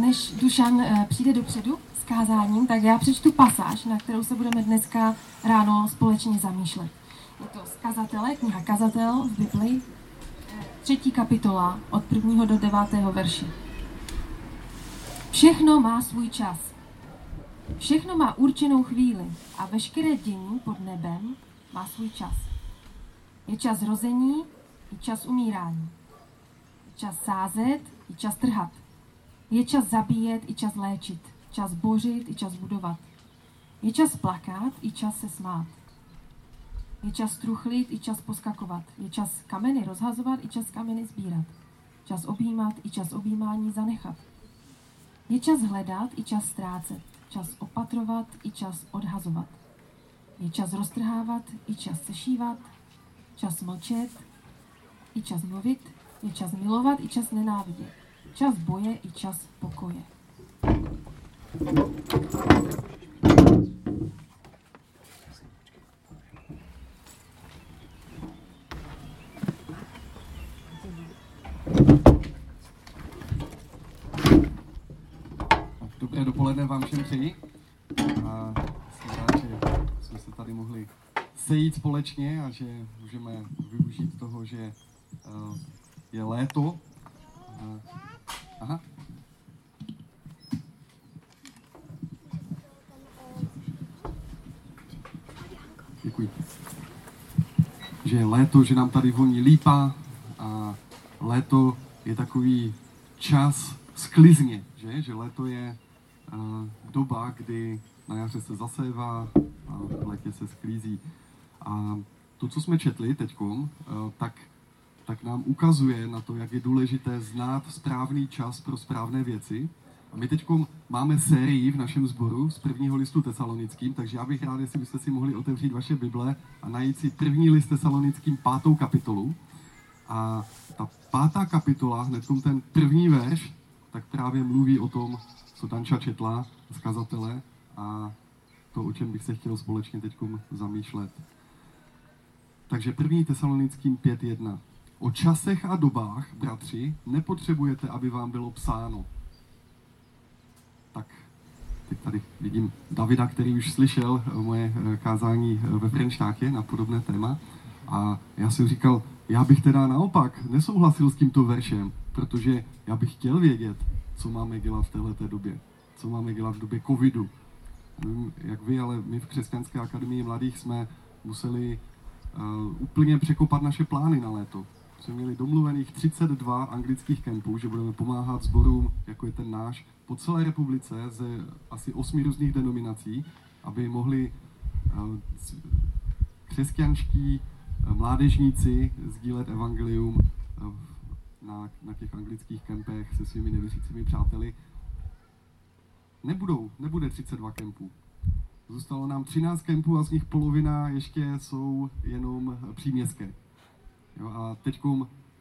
než Dušan eh, přijde dopředu s kázáním, tak já přečtu pasáž, na kterou se budeme dneska ráno společně zamýšlet. Je to z kazatele, kniha Kazatel v Biblii, eh, třetí kapitola od prvního do devátého verše. Všechno má svůj čas. Všechno má určenou chvíli a veškeré dění pod nebem má svůj čas. Je čas rození i čas umírání. Je čas sázet i čas trhat. Je čas zabíjet i čas léčit. Čas bořit i čas budovat. Je čas plakat i čas se smát. Je čas truchlit i čas poskakovat. Je čas kameny rozhazovat i čas kameny sbírat. Čas objímat i čas objímání zanechat. Je čas hledat i čas ztrácet. Čas opatrovat i čas odhazovat. Je čas roztrhávat i čas sešívat. Čas mlčet i čas mluvit. Je čas milovat i čas nenávidět. Čas boje i čas pokoje. Dobré dopoledne vám všem přeji. A jsem rád, že jsme se tady mohli sejít společně a že můžeme využít toho, že uh, je léto. Aha. Děkuji. Že je léto, že nám tady voní lípa a léto je takový čas sklizně, že? Že léto je uh, doba, kdy na jaře se zasévá a v létě se sklízí. A to, co jsme četli teď, uh, tak, tak nám ukazuje na to, jak je důležité znát správný čas pro správné věci. A my teď máme sérii v našem sboru z prvního listu tesalonickým, takže já bych rád, jestli byste si mohli otevřít vaše Bible a najít si první list tesalonickým pátou kapitolu. A ta pátá kapitola, hned ten první verš, tak právě mluví o tom, co Danča četla z kazatele a to, o čem bych se chtěl společně teď zamýšlet. Takže první tesalonickým 5.1. O časech a dobách, bratři, nepotřebujete, aby vám bylo psáno. Tak teď tady vidím Davida, který už slyšel moje kázání ve Frenštákě na podobné téma. A já jsem říkal, já bych teda naopak nesouhlasil s tímto veršem, protože já bych chtěl vědět, co máme dělat v této době, co máme dělat v době covidu. Nevím, jak vy, ale my v Křesťanské akademii mladých jsme museli uh, úplně překopat naše plány na léto. Jsme měli domluvených 32 anglických kempů, že budeme pomáhat sborům, jako je ten náš, po celé republice ze asi osmi různých denominací, aby mohli uh, křesťanští mládežníci sdílet evangelium na, na těch anglických kempech se svými nevěřícími přáteli. Nebudou, nebude 32 kempů. Zůstalo nám 13 kempů a z nich polovina ještě jsou jenom příměstské. Jo, a teď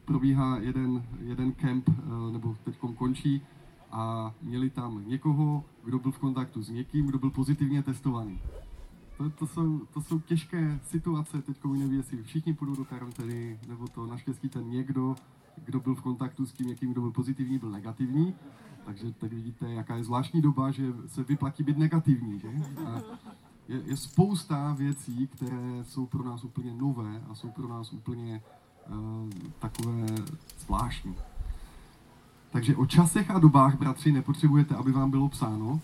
probíhá jeden, jeden kemp, nebo teď končí a měli tam někoho, kdo byl v kontaktu s někým, kdo byl pozitivně testovaný to, to, jsou, to jsou těžké situace, teď neví, jestli všichni půjdou do karantény, nebo to naštěstí ten někdo, kdo byl v kontaktu s tím někým, kdo byl pozitivní, byl negativní. Takže teď vidíte, jaká je zvláštní doba, že se vyplatí být negativní. Že? A je, je spousta věcí, které jsou pro nás úplně nové a jsou pro nás úplně takové zvláštní. Takže o časech a dobách, bratři, nepotřebujete, aby vám bylo psáno.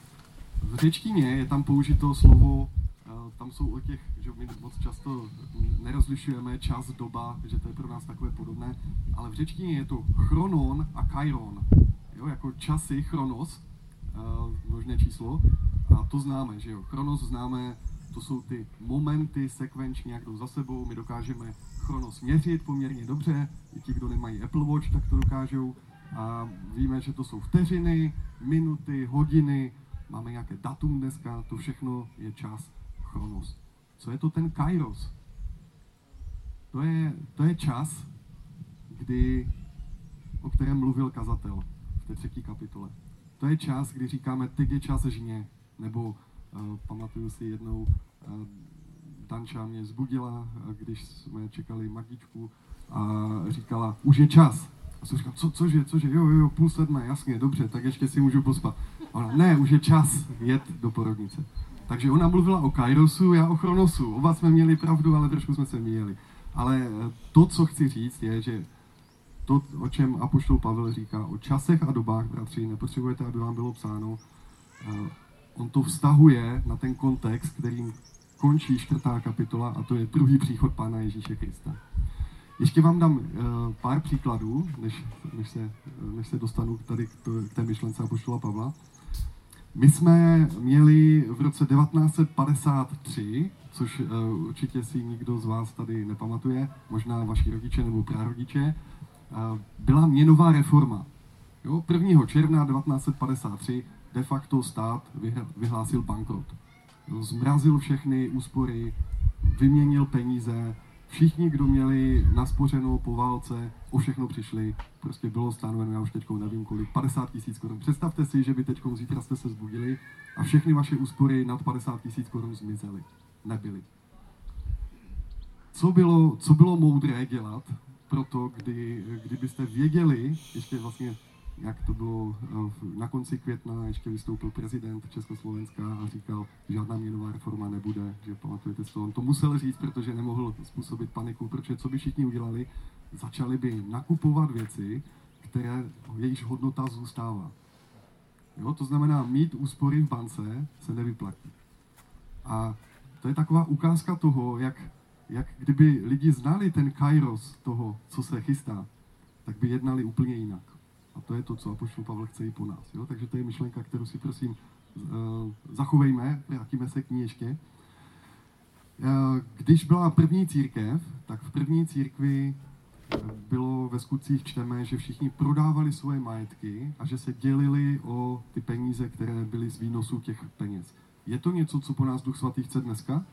V řečtině je tam použito slovo tam jsou o těch, že my moc často nerozlišujeme čas, doba, že to je pro nás takové podobné, ale v řečtině je to chronon a kairon, jo, jako časy, chronos, uh, množné číslo, a to známe, že jo, chronos známe, to jsou ty momenty sekvenčně, jak jdou za sebou, my dokážeme chronos měřit poměrně dobře, i ti, kdo nemají Apple Watch, tak to dokážou, a víme, že to jsou vteřiny, minuty, hodiny, máme nějaké datum dneska, to všechno je čas chronos. Co je to ten kairos? To je, to je čas, kdy, o kterém mluvil kazatel v té třetí kapitole. To je čas, kdy říkáme, teď je čas žně, nebo pamatuju si jednou, uh, Danča mě zbudila, když jsme čekali magičku a říkala, už je čas. A jsem říkal, co, cože, cože, jo, jo, půl sedmé, jasně, dobře, tak ještě si můžu pospat. A ona, ne, už je čas jet do porodnice. Takže ona mluvila o Kairosu, já o Chronosu. Oba jsme měli pravdu, ale trošku jsme se míjeli. Ale to, co chci říct, je, že to, o čem Apoštol Pavel říká, o časech a dobách, bratři, nepotřebujete, aby vám bylo psáno, eh, on to vztahuje na ten kontext, kterým končí čtvrtá kapitola, a to je druhý příchod Pána Ježíše Krista. Ještě vám dám uh, pár příkladů, než, než, se, než se dostanu tady k, to, k té myšlence Apoštola Pavla. My jsme měli v roce 1953, což uh, určitě si nikdo z vás tady nepamatuje, možná vaši rodiče nebo prarodiče, uh, byla měnová reforma. Jo, 1. června 1953 de facto stát vyhlásil bankrot. Zmrazil všechny úspory, vyměnil peníze, všichni, kdo měli naspořeno po válce, o všechno přišli, prostě bylo stanoveno, já už teď nevím kolik, 50 tisíc korun. Představte si, že by teď zítra jste se zbudili a všechny vaše úspory nad 50 tisíc korun zmizely. Nebyly. Co bylo, co bylo moudré dělat proto, kdy, kdybyste věděli, ještě vlastně jak to bylo eh, na konci května, ještě vystoupil prezident Československa a říkal, že žádná měnová reforma nebude, že pamatujete to. On to musel říct, protože nemohl způsobit paniku, protože co by všichni udělali, začali by nakupovat věci, které jejíž hodnota zůstává. Jo, to znamená, mít úspory v bance se nevyplatí. A to je taková ukázka toho, jak, jak kdyby lidi znali ten kairos toho, co se chystá, tak by jednali úplně jinak. A to je to, co Apoštol Pavel chce i po nás. Jo? Takže to je myšlenka, kterou si prosím uh, zachovejme, vrátíme se k ní ještě. Uh, když byla první církev, tak v první církvi eh, bylo ve skutcích čteme, že všichni prodávali svoje majetky a že se dělili o ty peníze, které byly z výnosu těch peněz. Je to něco, co po nás Duch Svatý chce dneska?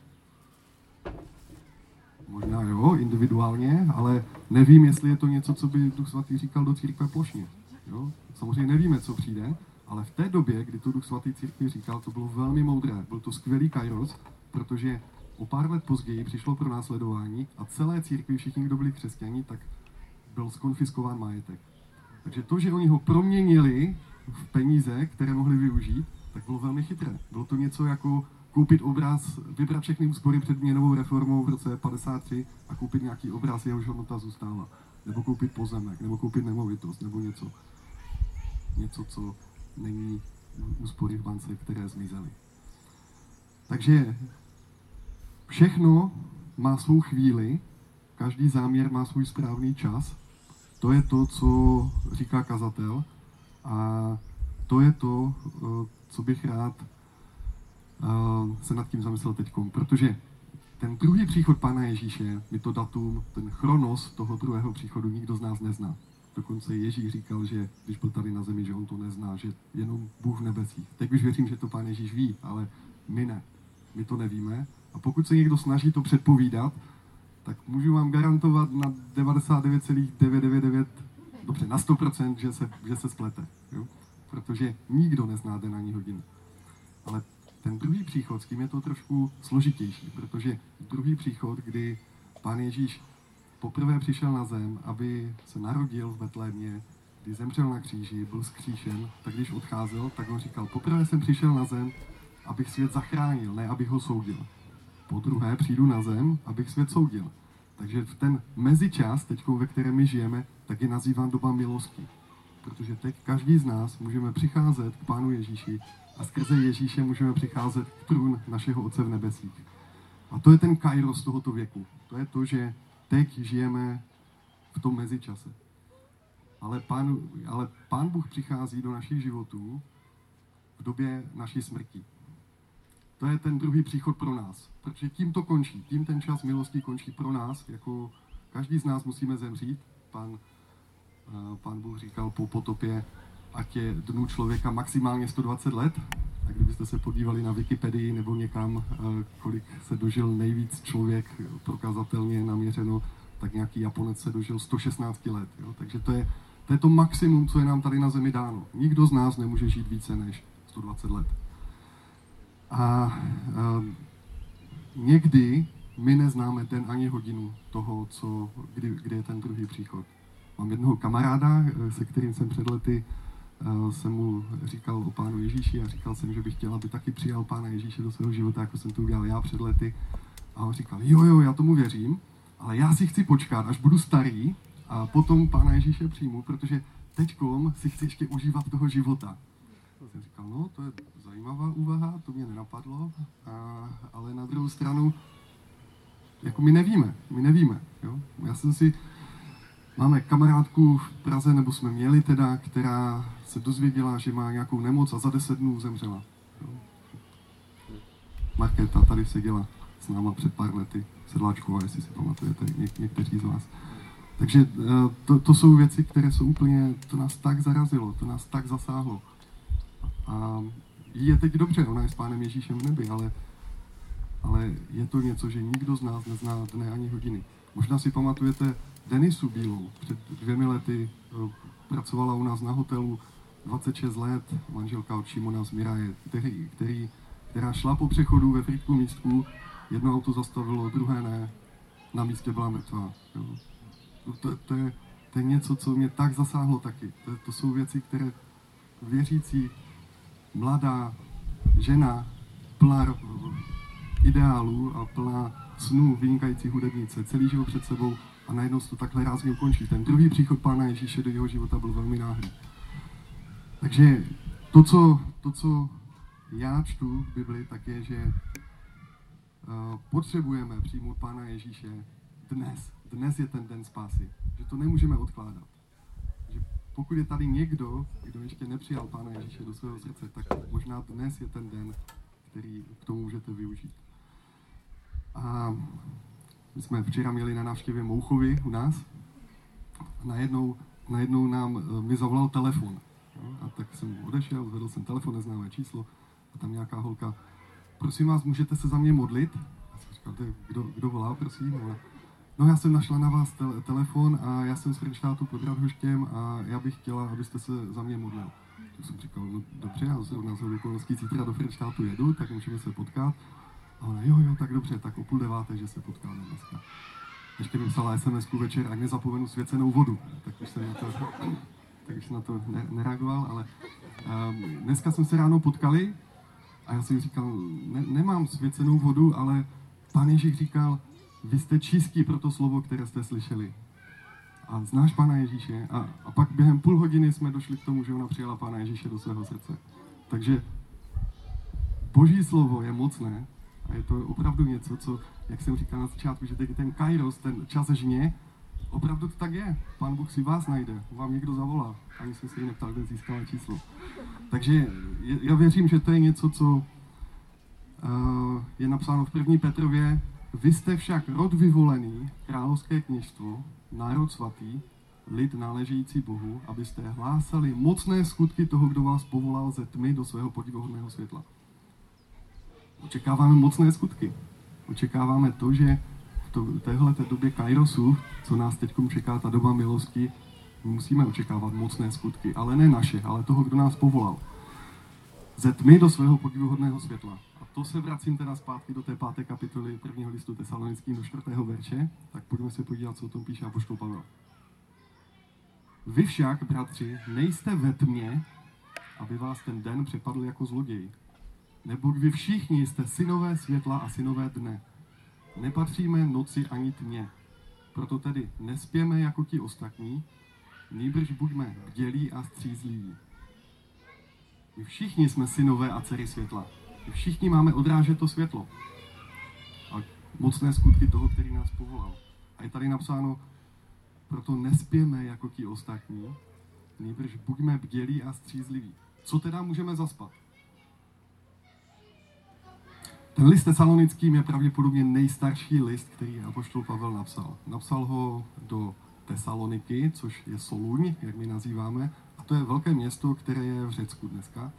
Možná jo, individuálně, ale nevím, jestli je to něco, co by Duch Svatý říkal do církve plošně. Jo? Samozřejmě nevíme, co přijde, ale v té době, kdy to Duch Svatý církvi říkal, to bylo velmi moudré. Byl to skvělý kairos, protože o pár let později přišlo pro následování a celé církvi, všichni, kdo byli křesťani, tak byl skonfiskován majetek. Takže to, že oni ho proměnili v peníze, které mohli využít, tak bylo velmi chytré. Bylo to něco jako koupit obraz, vybrat všechny úspory před měnovou reformou v roce 53 a koupit nějaký obraz, jehož hodnota zůstává. Nebo koupit pozemek, nebo koupit nemovitost, nebo něco něco, co není úspory v bance, které zmizely. Takže všechno má svou chvíli, každý záměr má svůj správný čas. To je to, co říká kazatel a to je to, eh, co bych rád eh, se nad tím zamyslel teď, protože ten druhý příchod Pána Ježíše, my to datum, ten chronos toho druhého příchodu nikdo z nás nezná. Dokonce Ježíš říkal, že když byl tady na zemi, že on to nezná, že jenom Bůh v nebesích. Teď už věřím, že to pán Ježíš ví, ale my ne. My to nevíme. A pokud se někdo snaží to předpovídat, tak můžu vám garantovat na 99,999, dobře, na 100%, že se, že se splete. Jo? Protože nikdo nezná den ani hodinu. Ale ten druhý příchod, s tím je to trošku složitější, protože druhý příchod, kdy pán Ježíš poprvé přišel na zem, aby se narodil v Betlémě, kdy zemřel na kříži, byl skříšen, tak když odcházel, tak on říkal, poprvé jsem přišel na zem, abych svět zachránil, ne abych ho soudil. Po druhé přijdu na zem, abych svět soudil. Takže v ten mezičas, teď, ve kterém my žijeme, tak je nazýván doba milosti. Protože teď každý z nás můžeme přicházet k Pánu Ježíši a skrze Ježíše můžeme přicházet k trůn našeho Otce v nebesích. A to je ten kairos tohoto věku. To je to, že teď žijeme v tom mezičase. Ale pán, ale pán Bůh přichází do našich životů v době naší smrti. To je ten druhý příchod pro nás. Protože tím to končí. Tím ten čas milosti končí pro nás. Jako každý z nás musíme zemřít. Pán, eh, pán Bůh říkal po potopě, ať je dnu člověka maximálně 120 let. A kdybyste se podívali na Wikipedii nebo někam, eh, kolik se dožil nejvíc člověk prokazatelně naměřeno, tak nějaký Japonec se dožil 116 let. Jo? Takže to je, to je to maximum, co je nám tady na Zemi dáno. Nikdo z nás nemůže žít více než 120 let. A, a někdy my neznáme den ani hodinu toho, co, kdy, kdy je ten druhý příchod. mám jednoho kamaráda, se kterým jsem před lety jsem mu říkal o pánu Ježíši a říkal jsem, že bych chtěl, aby taky přijal pána Ježíše do svého života, jako jsem to udělal já před lety. A on říkal, jo, jo, já tomu věřím, ale já si chci počkat, až budu starý a potom pána Ježíše přijmu, protože teďkom si chci ještě užívat toho života. Jsem říkal, no, to je zajímavá úvaha, to mě nenapadlo, a, ale na druhou stranu, jako my nevíme, my nevíme, jo. Já jsem si, máme kamarádku v Praze, nebo jsme měli teda, která se dozvěděla, že má nějakou nemoc a za deset dnů zemřela. Markéta tady seděla s náma před pár lety, Sedláčková, jestli si pamatujete, něk- někteří z vás. Takže eh, to, to jsou věci, které jsou úplně, to nás tak zarazilo, to nás tak zasáhlo. A je teď dobře, ona je s pánem Ježíšem v nebi, ale, ale je to něco, že nikdo z nás nezná dne ani hodiny. Možná si pamatujete Denisu Bílou, před dvěmi lety eh, pracovala u nás na hotelu. 26 let, manželka od Šimona z Miraje, který, který, která šla po přechodu ve Frýdku místku, jedno auto zastavilo, druhé ne, na místě byla mrtvá. To, to, to, je, to je něco, co mě tak zasáhlo taky. To, to jsou věci, které věřící, mladá žena, plná ideálů a plná snů, vynikající hudebnice, celý život před sebou a najednou se to takhle rázně ukončí. Ten druhý příchod Pána Ježíše do jeho života byl velmi náhlý. Takže to, co, to, co já čtu v Bibli, tak je, že uh, potřebujeme přijmout Pána Ježíše dnes. Dnes je ten den spásy. Že to nemůžeme odkládat. Že pokud je tady někdo, kdo ještě nepřijal Pána Ježíše do svého srdce, tak možná dnes je ten den, který k tomu můžete využít. A my jsme včera měli na návštěvě Mouchovi u nás. Najednou, najednou nám eh, mi zavolal telefon. A tak jsem odešel, zvedl jsem telefon, neznámé číslo, a tam nějaká holka, prosím vás, můžete se za mě modlit? A jsem říkal, kdo, kdo volá, prosím? A no já jsem našla na vás tele, telefon a já jsem z Frenštátu pod Radhoštěm a já bych chtěla, abyste se za mě modlil. Tak jsem říkal, no dobře, já od nás okolností zítra do Frenštátu jedu, tak můžeme se potkat. A ona, jo, jo, tak dobře, tak o půl deváté, že se potkáme dneska. Ještě mi psala sms večer, ať nezapomenu svěcenou vodu. Tak už jsem na to, tak už na to nereagoval, ale um, dneska jsme se ráno potkali a já jsem říkal, ne, nemám svěcenou vodu, ale pán Ježíš říkal, vy jste čistí pro to slovo, které jste slyšeli. A znáš Pána Ježíše? A, a pak během půl hodiny jsme došli k tomu, že ona přijala Pána Ježíše do svého srdce. Takže Boží slovo je mocné a je to opravdu něco, co, jak jsem říkal na začátku, že ten kairos, ten čas žně, opravdu to tak je. Pán Bůh si vás najde, vám někdo zavolá. Ani jsem se jí neptal, kde získala číslo. Takže já věřím, že to je něco, co uh, je napsáno v první Petrově. Vy jste však rod vyvolený, královské kněžstvo, národ svatý, lid náležející Bohu, abyste hlásali mocné skutky toho, kdo vás povolal ze tmy do svého podivuhodného světla. Očekáváme mocné skutky. Očekáváme to, že v téhle době Kairosu, co nás teď čeká, ta doba milosti, musíme očekávat mocné skutky, ale ne naše, ale toho, kdo nás povolal. Ze tmy do svého podivuhodného světla. A to se vracím teda zpátky do té páté kapitoly prvního listu tesalonickým do čtvrtého verše, tak pojďme se podívat, co o tom píše Apoštol Pavel. Vy však, bratři, nejste ve tmě, aby vás ten den přepadl jako zloděj. Nebo vy všichni jste synové světla a synové dne. Nepatříme noci ani tmě. Proto tedy nespěme jako ti ostatní, nýbrž buďme bdělí a střízliví. My všichni jsme synové a dcery světla. My všichni máme odrážet to světlo. A mocné skutky toho, který nás povolal. A je tady napsáno, proto nespěme jako ti ostatní, nýbrž buďme bdělí a střízliví. Co teda můžeme zaspat? Ten list tesalonickým je pravděpodobně nejstarší list, který apoštol Pavel napsal. Napsal ho do Tesaloniky, což je Soluň, jak my nazýváme, a to je velké město, které je v Řecku dneska.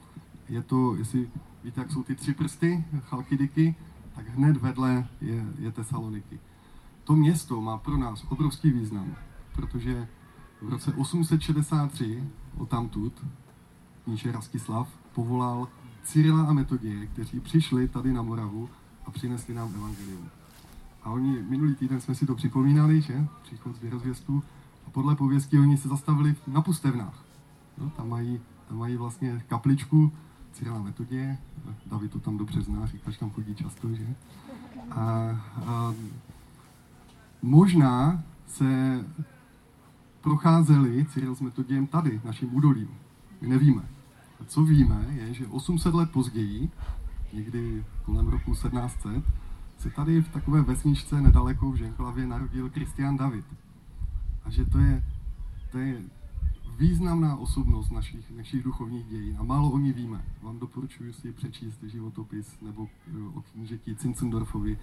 Je to, jestli víte, jak jsou ty tři prsty, Chalkidiky, tak hned vedle je, je Tesaloniky. To město má pro nás obrovský význam, protože v roce 863 o tamtud kníže Rastislav povolal Cyrila a Metodie, kteří přišli tady na Moravu a přinesli nám evangelium. A oni, minulý týden jsme si to připomínali, že? Příchod z věrozvěstů. A podle pověstí oni se zastavili na pustevnách. No, tam, mají, tam mají vlastně kapličku Cyrila Metodě, David to tam dobře zná, říká, že tam chodí často, že? A, a možná se procházeli Cyril s Metodějem tady, naším údolím. My nevíme. Co víme, je, že 800 let později, někdy kolem roku 1700, se tady v takové vesničce nedaleko v Ženklavě narodil Kristian David. A že to je, to je významná osobnost našich, našich duchovních dějin a málo o ní víme. Vám doporučuji si přečíst životopis nebo eh, o knížeti Cincendorfovi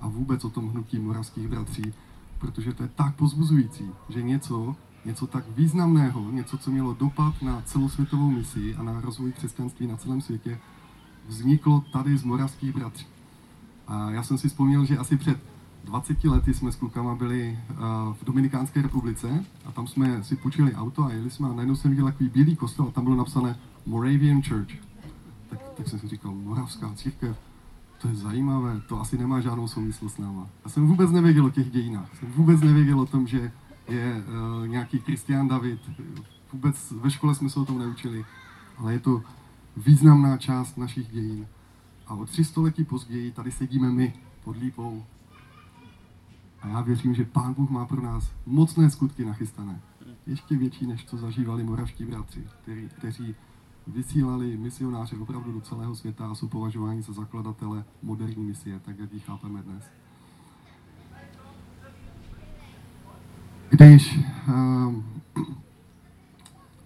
a vůbec o tom hnutí moravských bratří, protože to je tak pozbuzující, že něco, něco tak významného, něco, co mělo dopad na celosvětovou misi a na rozvoj křesťanství na celém světě, vzniklo tady z moravských bratří. A já jsem si vzpomněl, že asi před 20 lety jsme s klukama byli uh, v Dominikánské republice a tam jsme si půjčili auto a jeli jsme a najednou jsem viděl takový bílý kostel a tam bylo napsané Moravian Church. Tak, tak jsem si říkal, moravská církev, to je zajímavé, to asi nemá žádnou souvislost s náma. Já jsem vůbec nevěděl o těch dějinách, jsem vůbec nevěděl o tom, že je uh, nějaký Kristián David, vůbec ve škole jsme se o tom neučili, ale je to významná část našich dějin. A o tři století později tady sedíme my pod lípou a já věřím, že Pán Bůh má pro nás mocné skutky nachystané. Ještě větší, než co zažívali moravští bratři, který, kteří vysílali misionáře opravdu do celého světa a jsou považováni za zakladatele moderní misie, tak jak ji chápeme dnes. Když um,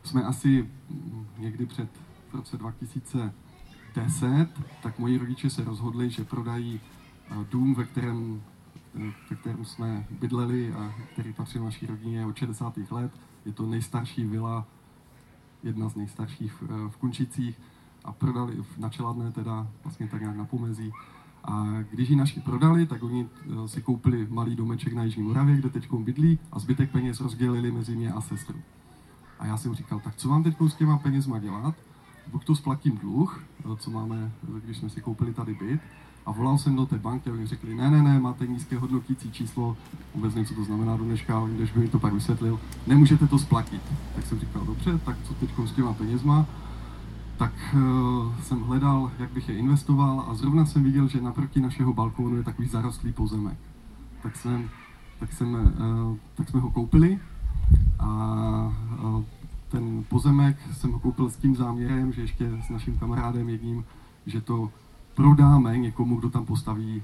jsme asi někdy před v roce 2010, tak moji rodiče se rozhodli, že prodají uh, dům, ve kterém ve kterém jsme bydleli a který patřil naší rodině od 60. let. Je to nejstarší vila, jedna z nejstarších v, v Kunčicích a prodali na Čeladné teda vlastně tak nějak na pomezí. A když ji naši prodali, tak oni eh, si koupili malý domeček na Jižní Moravě, kde teď bydlí a zbytek peněz rozdělili mezi mě a sestru. A já jsem říkal, tak co mám teď s těma penězma dělat? Buď to splatím dluh, eh, co máme, když jsme si koupili tady byt, a volal jsem do té banky a oni řekli, ne, ne, ne, máte nízké hodnotící číslo, vůbec nevím, co to znamená do dneška, když by mi to pak vysvětlil, nemůžete to splatit. Tak jsem říkal, dobře, tak co teď s těma penězma? Tak uh, jsem hledal, jak bych je investoval a zrovna jsem viděl, že naproti našeho balkónu je takový zarostlý pozemek. Tak jsem, tak jsem, uh, tak jsme ho koupili a uh, ten pozemek jsem ho koupil s tím záměrem, že ještě s naším kamarádem jedním, že to prodáme někomu, kdo tam postaví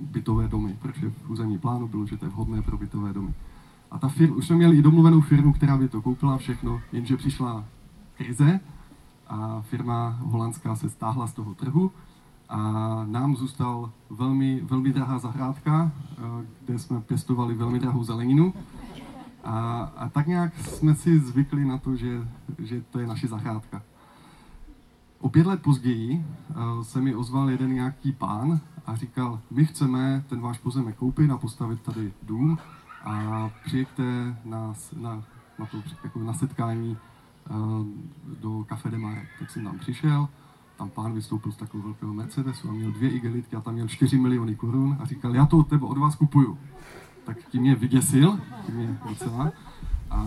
bytové domy, protože v územní plánu bylo, že to je vhodné pro bytové domy. A ta firma, už jsme měli i domluvenou firmu, která by to koupila všechno, jenže přišla krize a firma holandská se stáhla z toho trhu a nám zůstal velmi, velmi drahá zahrádka, uh, kde jsme pěstovali velmi drahou zeleninu. A, a tak nějak jsme si zvykli na to, že, že to je naše zahrádka. O pět let později uh, se mi ozval jeden nějaký pán a říkal, my chceme ten váš pozemek koupit a postavit tady dům a přijďte na, na, na, to, jako na setkání do Café de Mare. Tak jsem tam přišel, tam pán vystoupil z takového velkého Mercedesu a měl dvě igelitky a tam měl 4 miliony korun a říkal, já to od tebe od vás kupuju. Tak tím mě vyděsil, tím mě docela. A,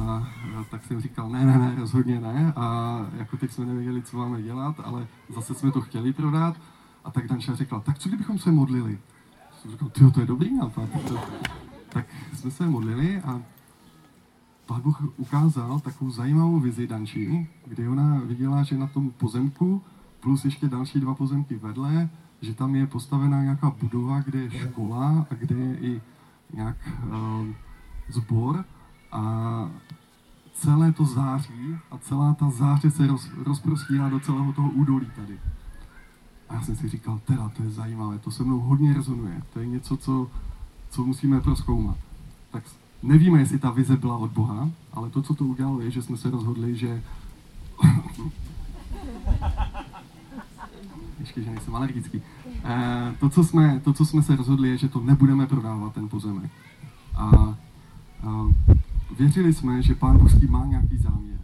a tak jsem říkal, ne, ne, ne, rozhodně ne. A jako teď jsme nevěděli, co máme dělat, ale zase jsme to chtěli prodat. A tak Danča řekla, tak co kdybychom se modlili? Jsem říkal, to je dobrý nápad. Tak jsme se modlili a Pán Bůh ukázal takovou zajímavou vizi Danči, kdy ona viděla, že na tom pozemku plus ještě další dva pozemky vedle, že tam je postavená nějaká budova, kde je škola a kde je i nějak uh, zbor a celé to září a celá ta záře se roz, rozprostírá do celého toho údolí tady. A já jsem si říkal, teda, to je zajímavé, to se mnou hodně rezonuje. To je něco, co, co musíme proskoumat. Tak nevíme, jestli ta vize byla od Boha, ale to, co to udělalo, je, že jsme se rozhodli, že... Ještě, že nejsem alergický. E, to, co jsme, to, co jsme se rozhodli, je, že to nebudeme prodávat, ten pozemek. A, a věřili jsme, že Pán Božský má nějaký záměr.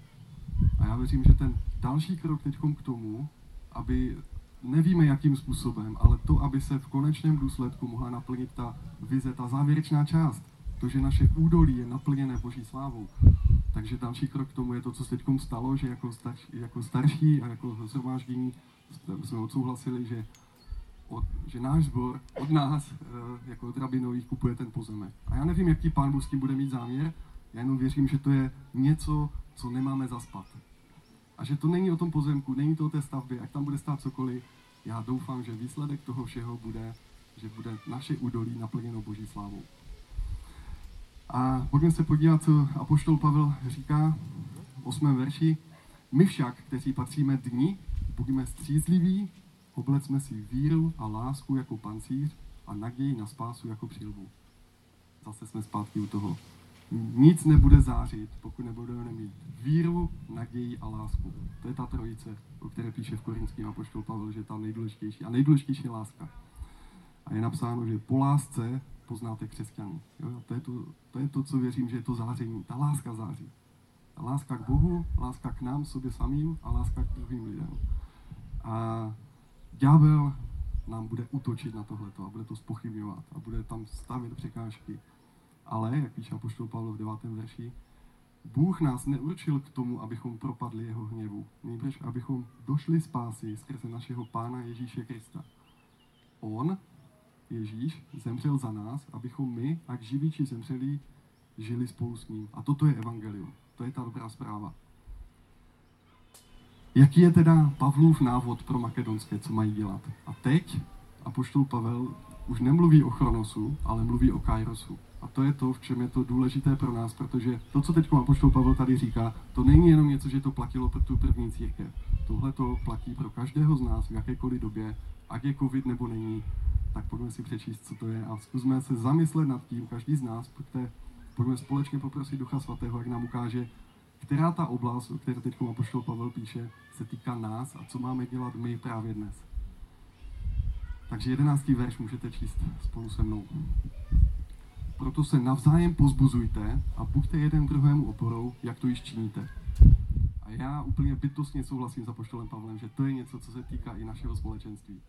A já věřím, že ten další krok teď k tomu, aby nevíme jakým způsobem, ale to, aby se v konečném důsledku mohla naplnit ta vize, ta závěrečná část, to, že naše údolí je naplněné Boží slávou. Takže další krok k tomu je to, co se teď stalo, že jako starší, jako starší a jako zhromáždění jsme odsouhlasili, že, od, že náš sbor od nás, eh, jako od rabinových, kupuje ten pozemek. A já nevím, jaký pán Bůh s tím bude mít záměr, já jenom věřím, že to je něco, co nemáme zaspat. A že to není o tom pozemku, není to o té stavbě, ať tam bude stát cokoliv. Já doufám, že výsledek toho všeho bude, že bude naše údolí naplněno Boží slávou. A pojďme se podívat, co Apoštol Pavel říká v 8. verši. My však, kteří patříme dní, buďme střízliví, oblecme si víru a lásku jako pancíř a naději na spásu jako přilbu. Zase jsme zpátky u toho. Nic nebude zářit, pokud nebudeme mít víru, naději a lásku. To je ta trojice, o které píše v Korinském apoštol Pavel, že je ta nejdůležitější. A nejdůležitější je láska. A je napsáno, že po lásce poznáte křesťany. Jo? To, je to, to je to, co věřím, že je to záření. Ta láska září. Ta láska k Bohu, láska k nám, sobě samým a láska k druhým lidem. A ďábel nám bude útočit na tohleto a bude to spochybňovat a bude tam stavit překážky. Ale, jak píše apoštol Pavel v 9. verši, Bůh nás neurčil k tomu, abychom propadli jeho hněvu, nejbrž abychom došli spásy skrze našeho Pána Ježíše Krista. On Ježíš zemřel za nás, abychom my, ať živí či zemřeli, žili spolu s ním. A toto je evangelium. To je ta dobrá zpráva. Jaký je teda Pavlův návod pro makedonské, co mají dělat? A teď apoštol Pavel už nemluví o Chronosu, ale mluví o Kairosu. A to je to, v čem je to důležité pro nás, protože to, co teď apoštol Pavel tady říká, to není jenom něco, že to platilo pro tu první církev. Tohle to platí pro každého z nás v jakékoliv době, ať je covid nebo není, tak pojďme si přečíst, co to je a zkusme se zamyslet nad tím, každý z nás, pojďte, pojďme společně poprosit Ducha Svatého, jak nám ukáže, která ta oblast, o které teď Apoštol Pavel píše, se týká nás a co máme dělat my právě dnes. Takže jedenáctý verš můžete číst spolu se mnou. Proto se navzájem pozbuzujte a buďte jeden druhému oporou, jak to již činíte. A já úplně bytostně souhlasím s Apoštolem Pavlem, že to je něco, co se týká i našeho společenství.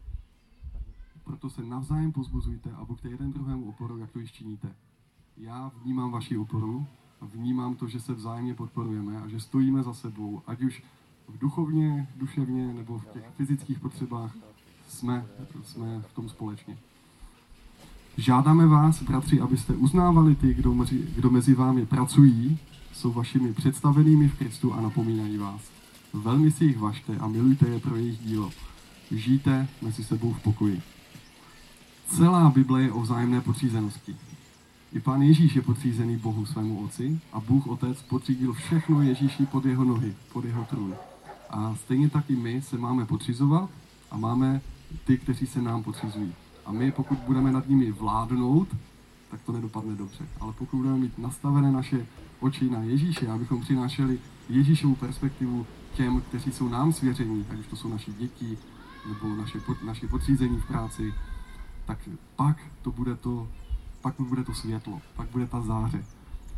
Proto se navzájem pozbuzujte a buďte jeden druhému oporou, jak to již činíte. Já vnímám vaši oporu a vnímám to, že se vzájemně podporujeme a že stojíme za sebou, ať už v duchovně, duševně nebo v těch fyzických potřebách jsme, jsme v tom společně. Žádáme vás, bratři, abyste uznávali ty, kdo mezi, kdo mezi vámi pracují, jsou vašimi představenými v Kristu a napomínají vás. Velmi si jich vašte a milujte je pro jejich dílo. Žijte mezi sebou v pokoji. Celá Bible je o vzájemné podřízenosti. I pán Ježíš je podřízený Bohu svému Otci a Bůh Otec podřídil všechno Ježíši pod jeho nohy, pod jeho trůn. A stejně tak i my se máme podřizovat a máme ty, kteří se nám podřizují. A my, pokud budeme nad nimi vládnout, tak to nedopadne dobře. Ale pokud budeme mít nastavené naše oči na Ježíše, abychom přinášeli Ježíšovu perspektivu těm, kteří jsou nám svěření, ať už to jsou naši děti, nebo naše, naše podřízení v práci, tak pak to bude to, pak bude to světlo, pak bude ta záře,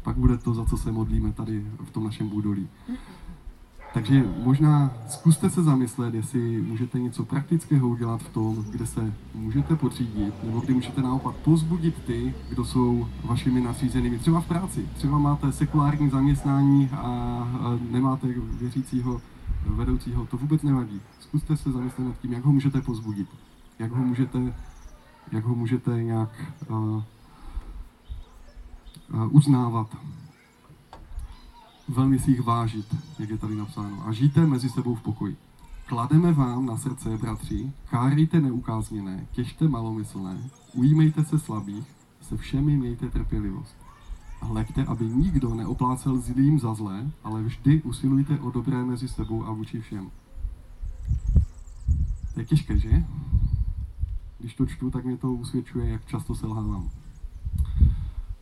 pak bude to, za co se modlíme tady v tom našem údolí. Takže možná zkuste se zamyslet, jestli můžete něco praktického udělat v tom, kde se můžete podřídit, nebo kdy můžete naopak pozbudit ty, kdo jsou vašimi nadřízenými. Třeba v práci, třeba máte sekulární zaměstnání a nemáte věřícího vedoucího, to vůbec nevadí. Zkuste se zamyslet nad tím, jak ho můžete pozbudit, jak ho můžete jak ho můžete nějak uh, uznávat. Velmi si jich vážit, jak je tady napsáno. A žijte mezi sebou v pokoji. Klademe vám na srdce, bratři, kárejte neukázněné, těžte malomyslné, ujímejte se slabých, se všemi mějte trpělivost. A aby nikdo neoplácel zlým za zlé, ale vždy usilujte o dobré mezi sebou a vůči všem. To je těžké, že? Když to čtu, tak mě to usvědčuje, jak často selhávám.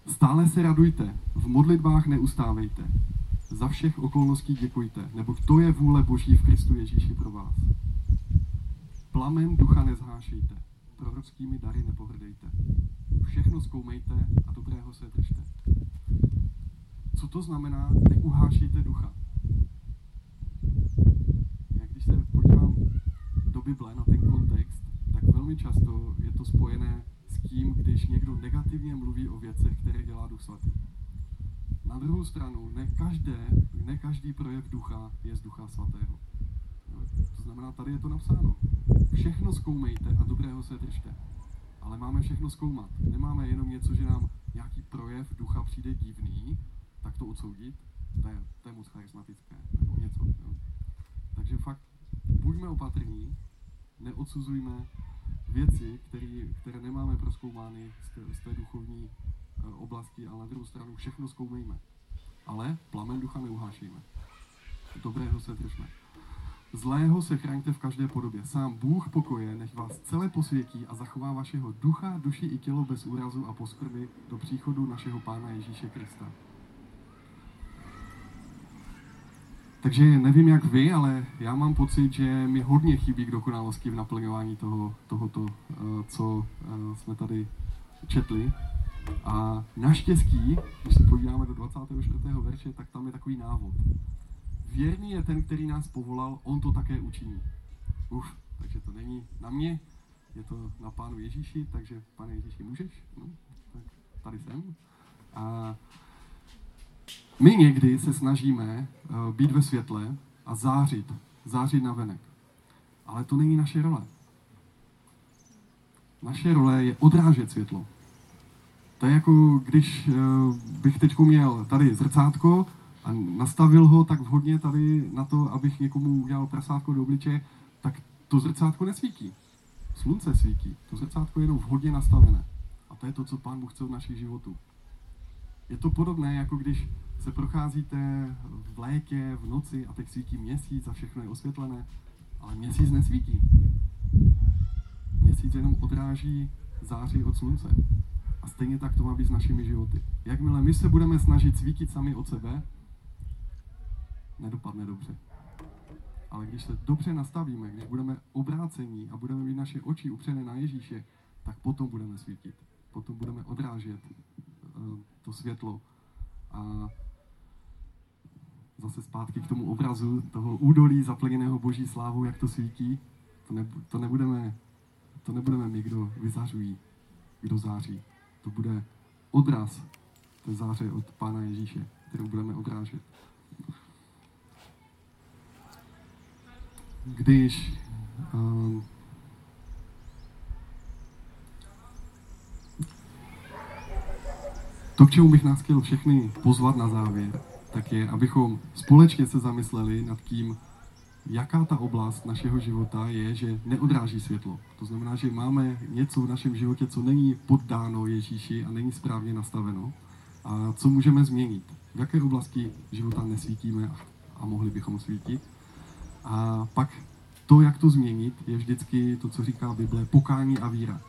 Stále se radujte, v modlitbách neustávejte, za všech okolností děkujte, nebo to je vůle Boží v Kristu Ježíši pro vás. Plamen ducha nezhášejte, prorockými dary nepohrdejte. Všechno zkoumejte a dobrého se držte. Co to znamená, neuhášejte ducha? Jak když se podívám do Bible na ten kontext, velmi často je to spojené s tím, když někdo negativně mluví o věcech, které dělá Duch Svatý. Na druhou stranu, ne, každé, ne každý projev ducha je z Ducha Svatého. To znamená, tady je to napsáno. Všechno zkoumejte a dobrého se držte. Ale máme všechno zkoumat. Nemáme jenom něco, že nám nějaký projev ducha přijde divný, tak to odsoudit. To je, to je moc charismatické. Nebo něco. Jo. Takže fakt buďme opatrní, neodsuzujme věci, který, které nemáme proskoumány z té, z té duchovní uh, oblasti, ale na druhou stranu všechno zkoumejme. Ale plamen ducha neuhášejme. Dobrého se držme. Zlého se chraňte v každé podobě. Sám Bůh pokoje nech vás celé posvětí a zachová vašeho ducha, duši i tělo bez úrazu a poskrby do příchodu našeho Pána Ježíše Krista. Takže nevím jak vy, ale já mám pocit, že mi hodně chybí k dokonalosti v naplňování toho, tohoto, eh, co eh, jsme tady četli. A naštěstí, když se podíváme do 24. verše, tak tam je takový návod. Věrný je ten, který nás povolal, on to také učiní. Uf, takže to není na mě, je to na Pánu Ježíši, takže pane Ježíši, můžeš? No, tak tady jsem. A my někdy se snažíme uh, být ve světle a zářit, zářit na venek. Ale to není naše role. Naše role je odrážet světlo. To je jako, když uh, bych teď měl tady zrcátko a nastavil ho tak vhodně tady na to, abych někomu udělal prasátko do obliče, tak to zrcátko nesvítí. Slunce svítí. To zrcátko je jenom vhodně nastavené. A to je to, co Pán Bůh chce v našich životů. Je to podobné, jako když se procházíte v létě, v noci a teď svítí měsíc a všechno je osvětlené, ale měsíc nesvítí. Měsíc jenom odráží září od slunce. A stejně tak to má být s našimi životy. Jakmile my se budeme snažit svítit sami od sebe, nedopadne dobře. Ale když se dobře nastavíme, když budeme obrácení a budeme mít naše oči upřené na Ježíše, tak potom budeme svítit. Potom budeme odrážet uh, to světlo. A zase zpátky k tomu obrazu toho údolí zaplněného boží slávou, jak to svítí, to, ne, to, nebudeme, to nebudeme my, kdo vyzařují, kdo září. To bude odraz té záře od Pána Ježíše, kterou budeme odrážet. když um, to, k čemu bych nás chtěl všechny pozvat na závěr, tak je, abychom společně se zamysleli nad tím, jaká ta oblast našeho života je, že neodráží světlo. To znamená, že máme něco v našem životě, co není poddáno Ježíši a není správně nastaveno. A co můžeme změnit? V jaké oblasti života nesvítíme a mohli bychom svítit? A pak to, jak to změnit, je vždycky to, co říká Bible, pokání a víra.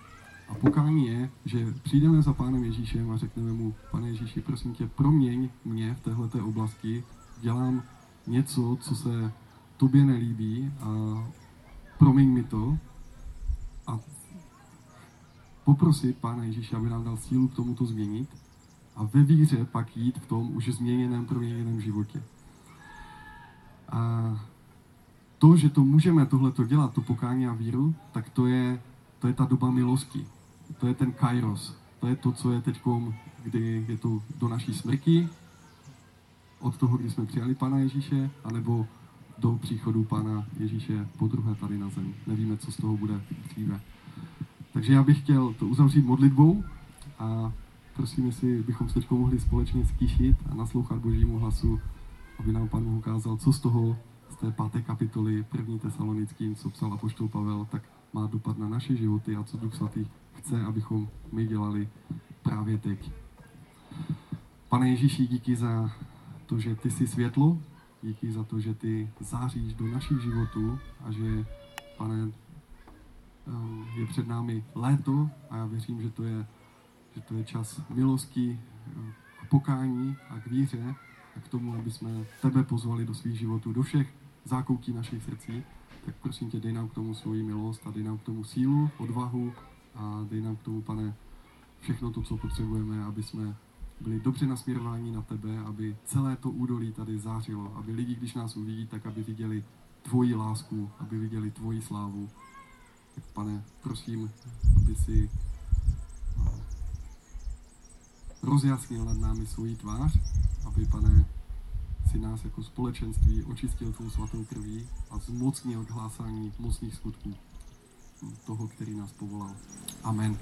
A pokání je, že přijdeme za Pánem Ježíšem a řekneme mu, pane Ježíši, prosím tě, proměň mě v této oblasti, dělám něco, co se tobě nelíbí a promiň mi to a poprosit Pána Ježíše, aby nám dal sílu k tomu to změnit a ve víře pak jít v tom už změněném, proměněném životě. A to, že to můžeme tohleto dělat, to pokání a víru, tak to je, to je ta doba milosti. To je ten kairos. To je to, co je teď, kdy je to do naší smrti, od toho, kdy jsme přijali Pana Ježíše, anebo do příchodu Pana Ježíše po druhé tady na zem. Nevíme, co z toho bude dříve. Takže já bych chtěl to uzavřít modlitbou a prosím, jestli bychom se teď mohli společně skýšit a naslouchat Božímu hlasu, aby nám Pan ukázal, co z toho té páté kapitoly první tesalonickým, co psal Apoštol Pavel, tak má dopad na naše životy a co Duch Svatý chce, abychom my dělali právě teď. Pane Ježíši, díky za to, že ty jsi světlo, díky za to, že ty záříš do našich životů a že, pane, eh, je před námi léto a já věřím, že to je, že to je čas milosti, eh, k pokání a k víře a k tomu, aby jsme tebe pozvali do svých životů, do všech zákoutí našich srdcí, tak prosím tě, dej nám k tomu svoji milost a dej nám k tomu sílu, odvahu a dej nám k tomu, pane, všechno to, co potřebujeme, aby jsme byli dobře nasměrováni na tebe, aby celé to údolí tady zářilo, aby lidi, když nás uvidí, tak aby viděli tvoji lásku, aby viděli tvoji slávu. Tak pane, prosím, aby si rozjasnil nad námi svoji tvář, aby, pane, si nás jako společenství očistil tvou svatou krví a zmocnil k hlásání mocných skutků toho, který nás povolal. Amen.